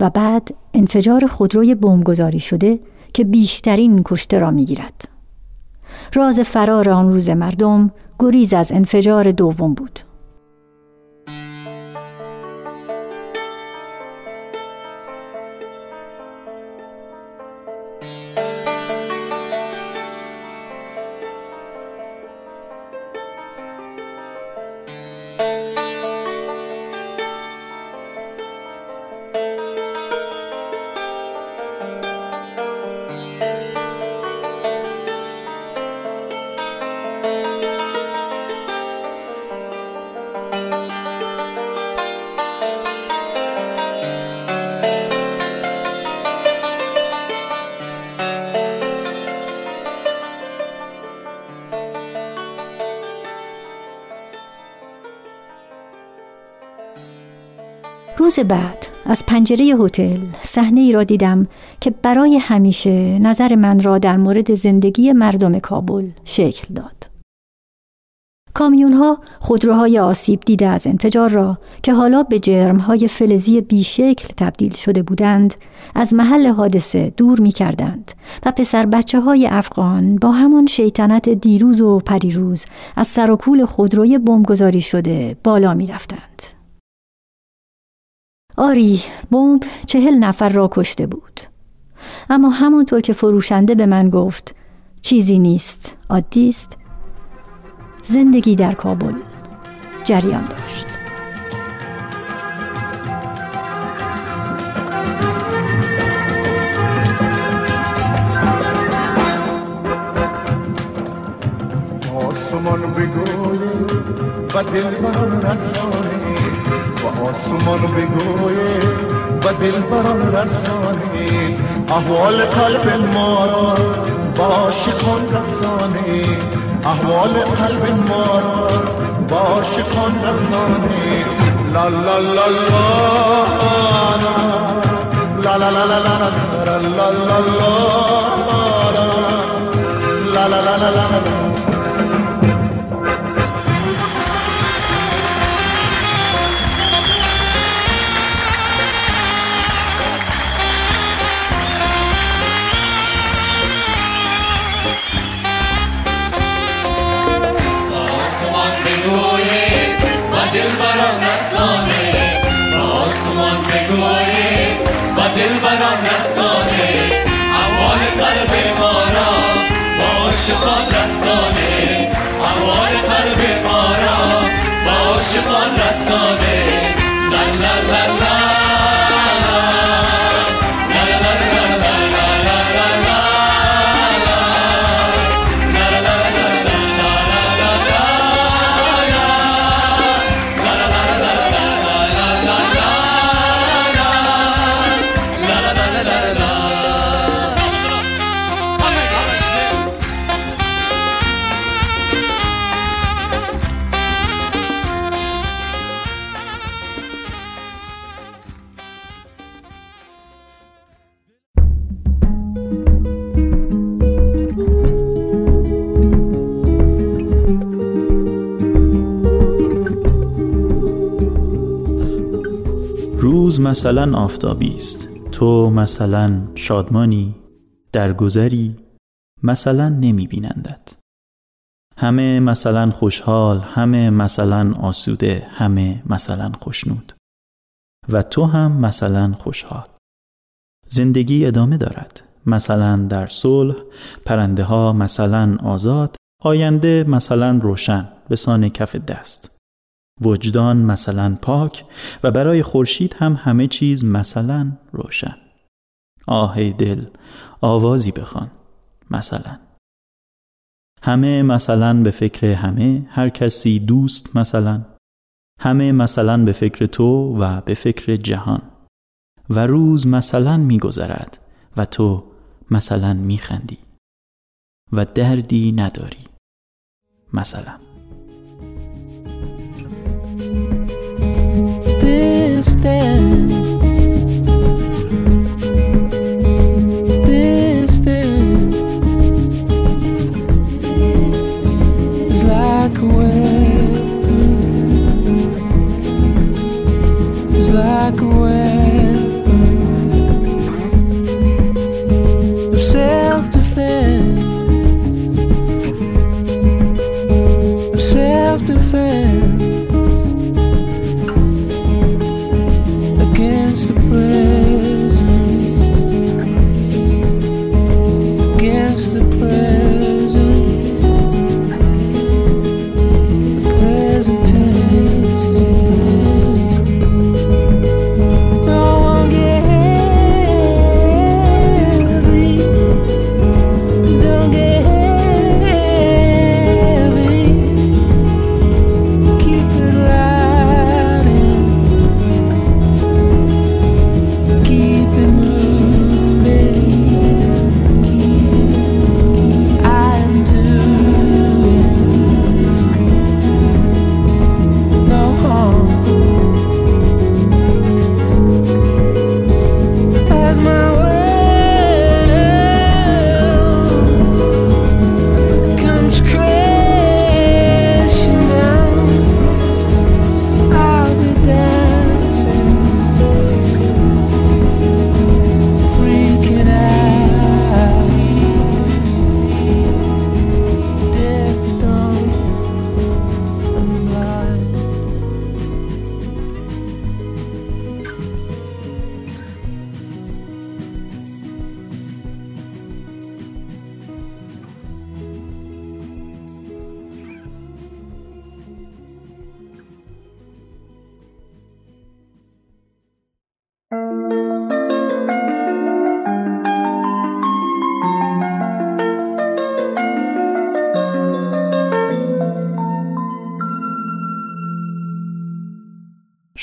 و بعد انفجار خودروی بمبگذاری شده که بیشترین کشته را می‌گیرد. راز فرار آن روز مردم گریز از انفجار دوم بود. روز بعد از پنجره هتل صحنه ای را دیدم که برای همیشه نظر من را در مورد زندگی مردم کابل شکل داد. کامیون ها خودروهای آسیب دیده از انفجار را که حالا به جرم های فلزی بیشکل تبدیل شده بودند از محل حادثه دور می کردند و پسر بچه های افغان با همان شیطنت دیروز و پریروز از سر و کول خودروی بمبگذاری شده بالا می رفتند. آری بمب چهل نفر را کشته بود. اما همانطور که فروشنده به من گفت چیزی نیست عادی است. زندگی در کابل جریان داشت. آسمان بگویه و دل رسانه و آسمان بگویه و دل بران رسانه احوال قلب ما را با شکان رسانه احوال قلب ما را با شکان رسانه لا لا لا لا لا لا لا لا لا لا لا لا لا لا لا و دل بران رسانه احوال قلب ما را با عاشقان رسانه. احوال قلب ما را با رسانه. لا لا لا لا. روز مثلا آفتابی است. تو مثلا شادمانی درگذری مثلا نمی بینندت همه مثلا خوشحال همه مثلا آسوده همه مثلا خوشنود. و تو هم مثلا خوشحال. زندگی ادامه دارد. مثلا در صلح پرنده ها مثلا آزاد آینده مثلا روشن به سان کف دست. وجدان مثلا پاک و برای خورشید هم همه چیز مثلا روشن. آه دل آوازی بخوان مثلا. همه مثلا به فکر همه هر کسی دوست مثلا. همه مثلا به فکر تو و به فکر جهان. و روز مثلا میگذرد و تو مثلا میخندی و دردی نداری مثلا. understand.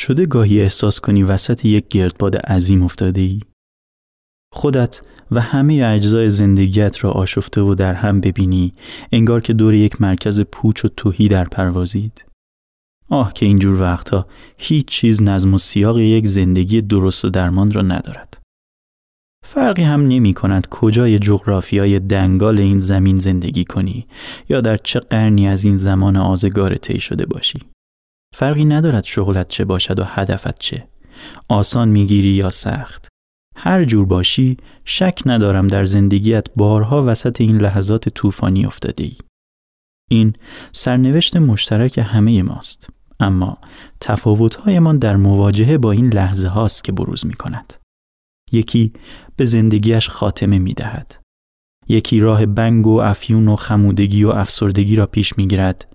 شده گاهی احساس کنی وسط یک گردباد عظیم افتاده ای؟ خودت و همه اجزای زندگیت را آشفته و در هم ببینی انگار که دور یک مرکز پوچ و توهی در پروازید؟ آه که اینجور وقتها هیچ چیز نظم و سیاق یک زندگی درست و درمان را ندارد. فرقی هم نمی کند کجای جغرافیای دنگال این زمین زندگی کنی یا در چه قرنی از این زمان آزگار طی شده باشی. فرقی ندارد شغلت چه باشد و هدفت چه. آسان می‌گیری یا سخت. هر جور باشی شک ندارم در زندگیت بارها وسط این لحظات طوفانی افتاده ای. این سرنوشت مشترک همه ماست. اما تفاوتهایمان در مواجهه با این لحظه هاست که بروز می کند. یکی به زندگیش خاتمه می دهد. یکی راه بنگ و افیون و خمودگی و افسردگی را پیش می گیرد.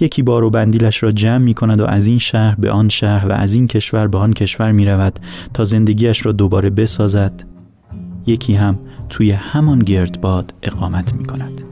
یکی بار و بندیلش را جمع می کند و از این شهر به آن شهر و از این کشور به آن کشور می رود تا زندگیش را دوباره بسازد. یکی هم توی همان گردباد اقامت می کند.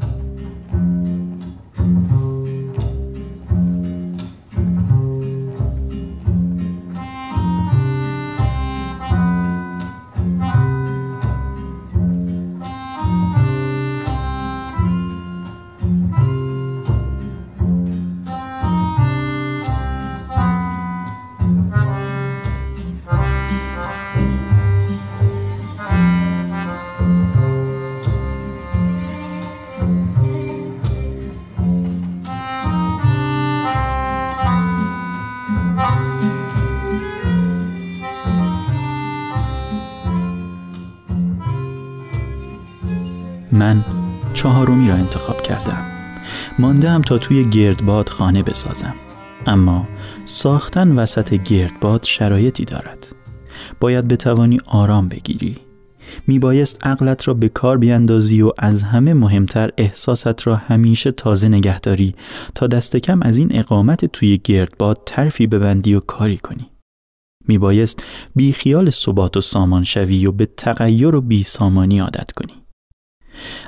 چهارمی را انتخاب کردم. ماندم تا توی گردباد خانه بسازم. اما ساختن وسط گردباد شرایطی دارد. باید بتوانی آرام بگیری. میبایست عقلت را به کار بیاندازی و از همه مهمتر احساست را همیشه تازه نگهداری تا دست کم از این اقامت توی گردباد ترفی ببندی و کاری کنی. میبایست بی خیال ثبات و سامان شوی و به تغییر و بی سامانی عادت کنی.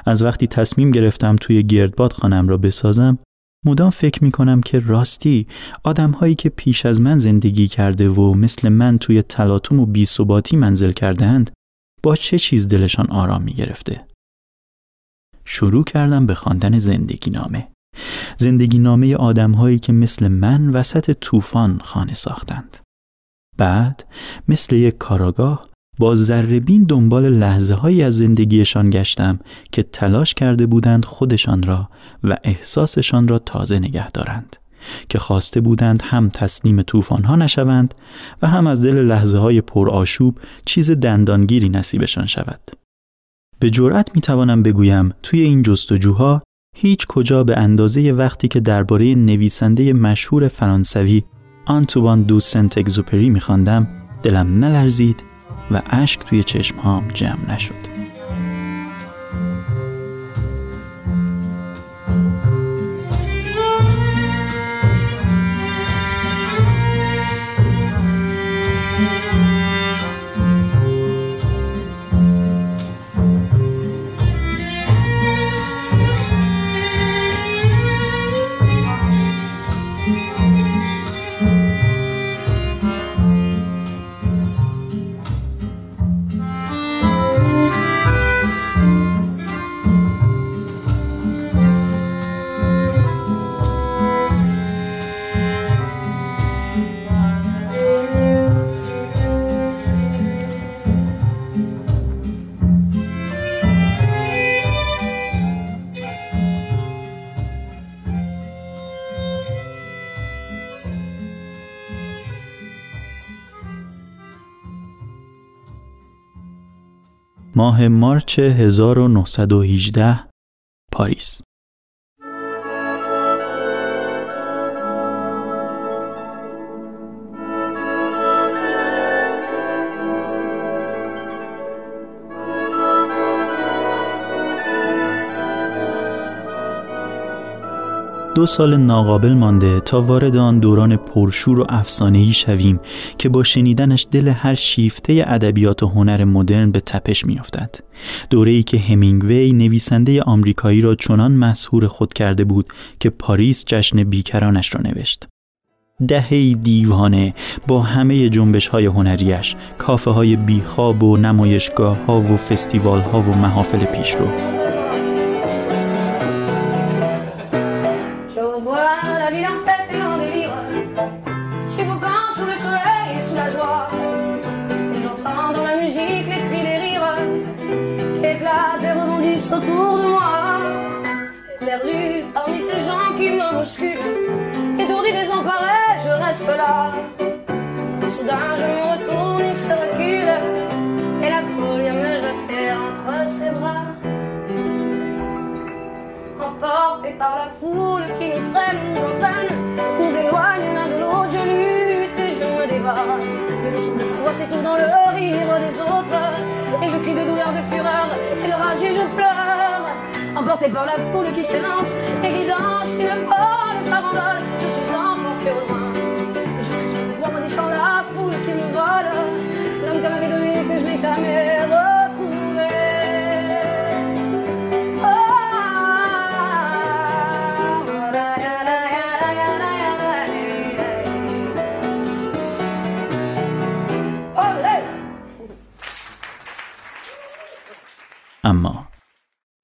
از وقتی تصمیم گرفتم توی گردباد خانم را بسازم مدام فکر می کنم که راستی آدم هایی که پیش از من زندگی کرده و مثل من توی تلاطم و بیثباتی منزل کردهاند با چه چیز دلشان آرام می گرفته. شروع کردم به خواندن زندگی نامه. زندگی نامه آدم هایی که مثل من وسط طوفان خانه ساختند. بعد مثل یک کاراگاه با ذربین دنبال لحظه هایی از زندگیشان گشتم که تلاش کرده بودند خودشان را و احساسشان را تازه نگه دارند که خواسته بودند هم تسلیم طوفان ها نشوند و هم از دل لحظه های پرآشوب چیز دندانگیری نصیبشان شود. به جرأت می توانم بگویم توی این جستجوها هیچ کجا به اندازه وقتی که درباره نویسنده مشهور فرانسوی آنتوان دو سنت اگزوپری می دلم نلرزید و اشک توی چشمهام جمع نشد. ماه مارچ 1918 پاریس. دو سال ناقابل مانده تا وارد آن دوران پرشور و افسانه‌ای شویم که با شنیدنش دل هر شیفته ادبیات و هنر مدرن به تپش میافتد. دوره‌ای که همینگوی نویسنده آمریکایی را چنان مسهور خود کرده بود که پاریس جشن بیکرانش را نوشت. دهه دیوانه با همه جنبش های هنریش، کافه های بیخواب و نمایشگاه ها و فستیوال ها و محافل پیشرو. Autour de moi, perdu parmi ces gens qui me bousculent, étourdi, désemparé, je reste là. Soudain, je me retourne, il se recule, et la foule me jeter entre ses bras. En emportés par la foule qui nous traîne, nous entraîne, nous éloigne l'un de l'autre. Je je me débat. Les leçons de c'est tout dans le rire des autres. Et je crie de douleur, de fureur et de rage et je pleure. Emporté par la foule qui s'élance et qui danse une folle farandole, je suis emporté au loin. Et je sur le doigt, maudissant la foule qui me vole. L'homme que m'avait donné que je n'ai jamais retrouvé.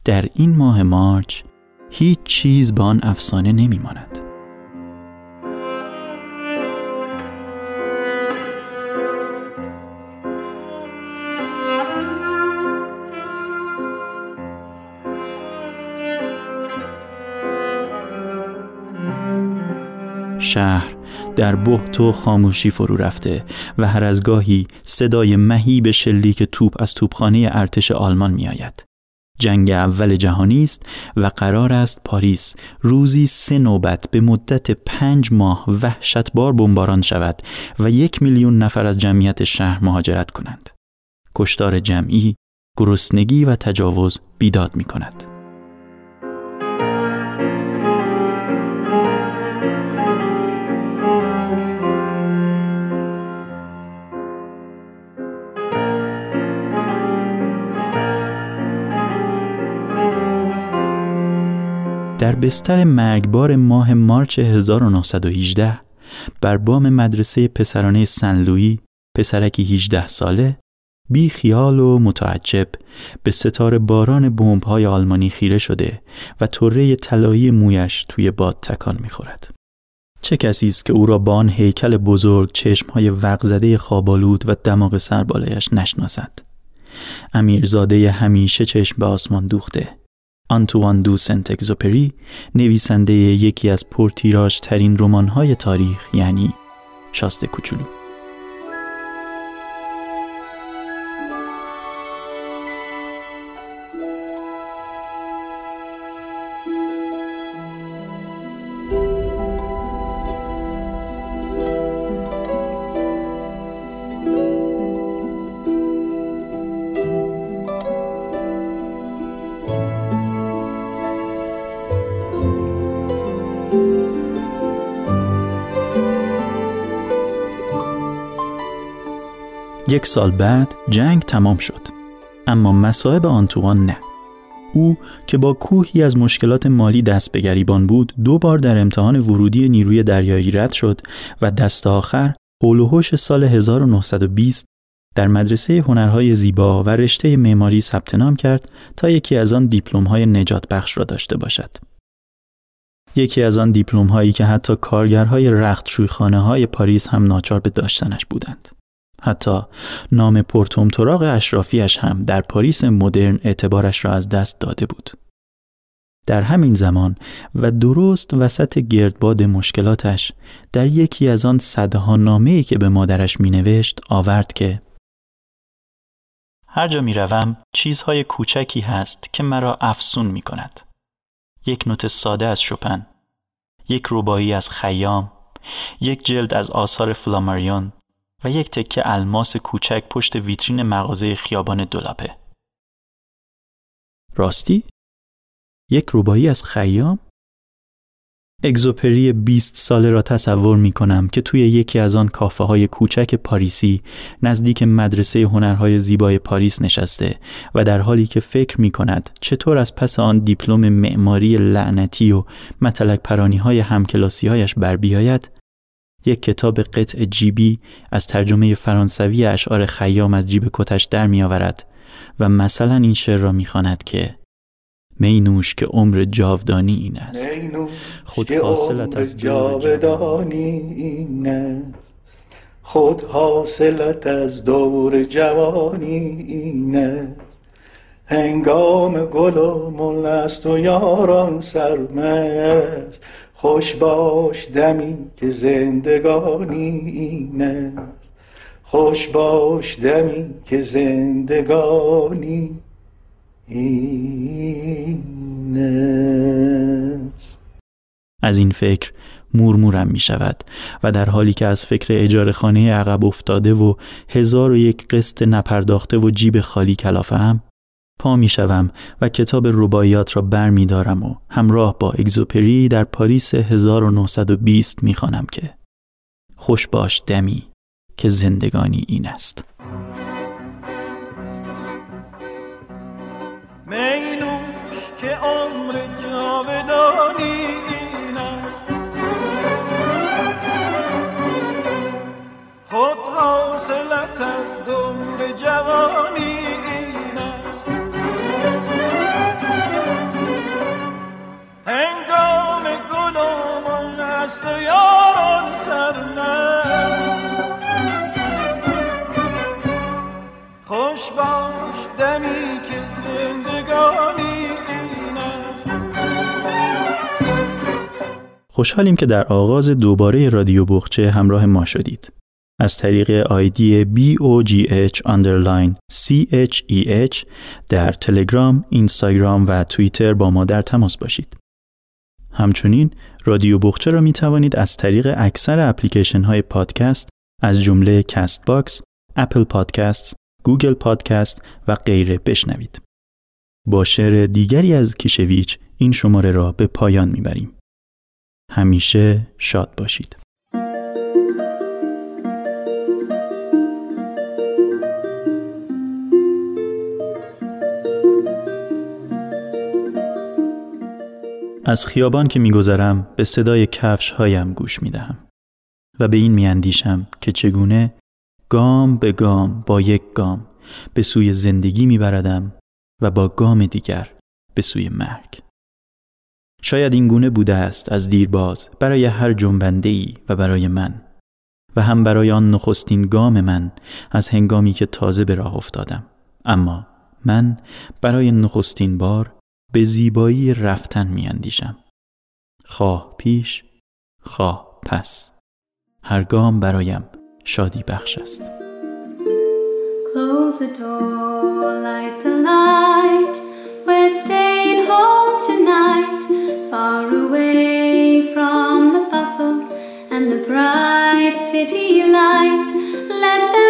در این ماه مارچ هیچ چیز با آن افسانه نمی ماند. شهر در بحت و خاموشی فرو رفته و هر از گاهی صدای مهیب شلیک توپ از توپخانه ارتش آلمان می آید. جنگ اول جهانی است و قرار است پاریس روزی سه نوبت به مدت پنج ماه وحشتبار بمباران شود و یک میلیون نفر از جمعیت شهر مهاجرت کنند. کشتار جمعی، گرسنگی و تجاوز بیداد می کند. در بستر مرگبار ماه مارچ 1918 بر بام مدرسه پسرانه سن لویی پسرکی 18 ساله بی خیال و متعجب به ستاره باران بمب‌های آلمانی خیره شده و طره طلایی مویش توی باد تکان می‌خورد. چه کسی است که او را با آن هیکل بزرگ چشمهای وقزده خوابالود و دماغ سربالایش نشناسد امیرزاده همیشه چشم به آسمان دوخته آنتوان دو سنت اگزوپری نویسنده یکی از پرتیراژ ترین رمان‌های تاریخ یعنی شاست کوچولو. یک سال بعد جنگ تمام شد اما مصائب آنتوان نه او که با کوهی از مشکلات مالی دست به گریبان بود دو بار در امتحان ورودی نیروی دریایی رد شد و دست آخر حول سال 1920 در مدرسه هنرهای زیبا و رشته معماری ثبت نام کرد تا یکی از آن دیپلم‌های نجات بخش را داشته باشد. یکی از آن دیپلم هایی که حتی کارگرهای رخت های پاریس هم ناچار به داشتنش بودند. حتی نام پرتومتراغ اشرافیش هم در پاریس مدرن اعتبارش را از دست داده بود. در همین زمان و درست وسط گردباد مشکلاتش در یکی از آن صدها نامه‌ای که به مادرش می نوشت آورد که هر جا می روم چیزهای کوچکی هست که مرا افسون می کند. یک نوت ساده از شپن، یک روبایی از خیام، یک جلد از آثار فلاماریون و یک تکه الماس کوچک پشت ویترین مغازه خیابان دولاپه. راستی؟ یک روبایی از خیام؟ اگزوپری 20 ساله را تصور می کنم که توی یکی از آن کافه های کوچک پاریسی نزدیک مدرسه هنرهای زیبای پاریس نشسته و در حالی که فکر می کند چطور از پس آن دیپلم معماری لعنتی و متلک پرانی های همکلاسی هایش بر بیاید یک کتاب قطع جیبی از ترجمه فرانسوی اشعار خیام از جیب کتش در می آورد و مثلا این شعر را می خاند که مینوش که عمر جاودانی این است. خود حاصلت از جاودانی این است. خود حاصلت از دور جوانی این است. هنگام گل و مل است و یاران سرمست. خوش باش دمی که زندگانی این است. خوش باش دمی که زندگانی این است. از این فکر مورمورم می شود و در حالی که از فکر اجاره خانه عقب افتاده و هزار و یک قسط نپرداخته و جیب خالی کلافه هم پا می شوم و کتاب رباعیات را بر می دارم و همراه با اگزوپری در پاریس 1920 می خوانم که خوش باش دمی که زندگانی این است. مینوش که عمر جاودانی این است. خود حاصلت از جوانی خوش باش دمی که زندگانی این خوشحالیم که در آغاز دوباره رادیو بخچه همراه ما شدید. از طریق آیدی BOGH underline CHEH در تلگرام، اینستاگرام و توییتر با ما در تماس باشید. همچنین رادیو بخچه را می توانید از طریق اکثر اپلیکیشن های پادکست از جمله Castbox، Apple Podcast، Google Podcast و غیره بشنوید. با شعر دیگری از کیشویچ این شماره را به پایان می‌بریم. همیشه شاد باشید. از خیابان که میگذرم به صدای کفش هایم گوش می‌دهم و به این میاندیشم که چگونه گام به گام با یک گام به سوی زندگی میبردم و با گام دیگر به سوی مرگ. شاید این گونه بوده است از دیرباز برای هر جنبنده ای و برای من و هم برای آن نخستین گام من از هنگامی که تازه به راه افتادم اما من برای نخستین بار به زیبایی رفتن می اندیشم. خواه پیش خواه پس هر گام برایم شادی بخش است Close the door, light the light. We're staying home tonight, far away from the bustle and the bright city lights. Let them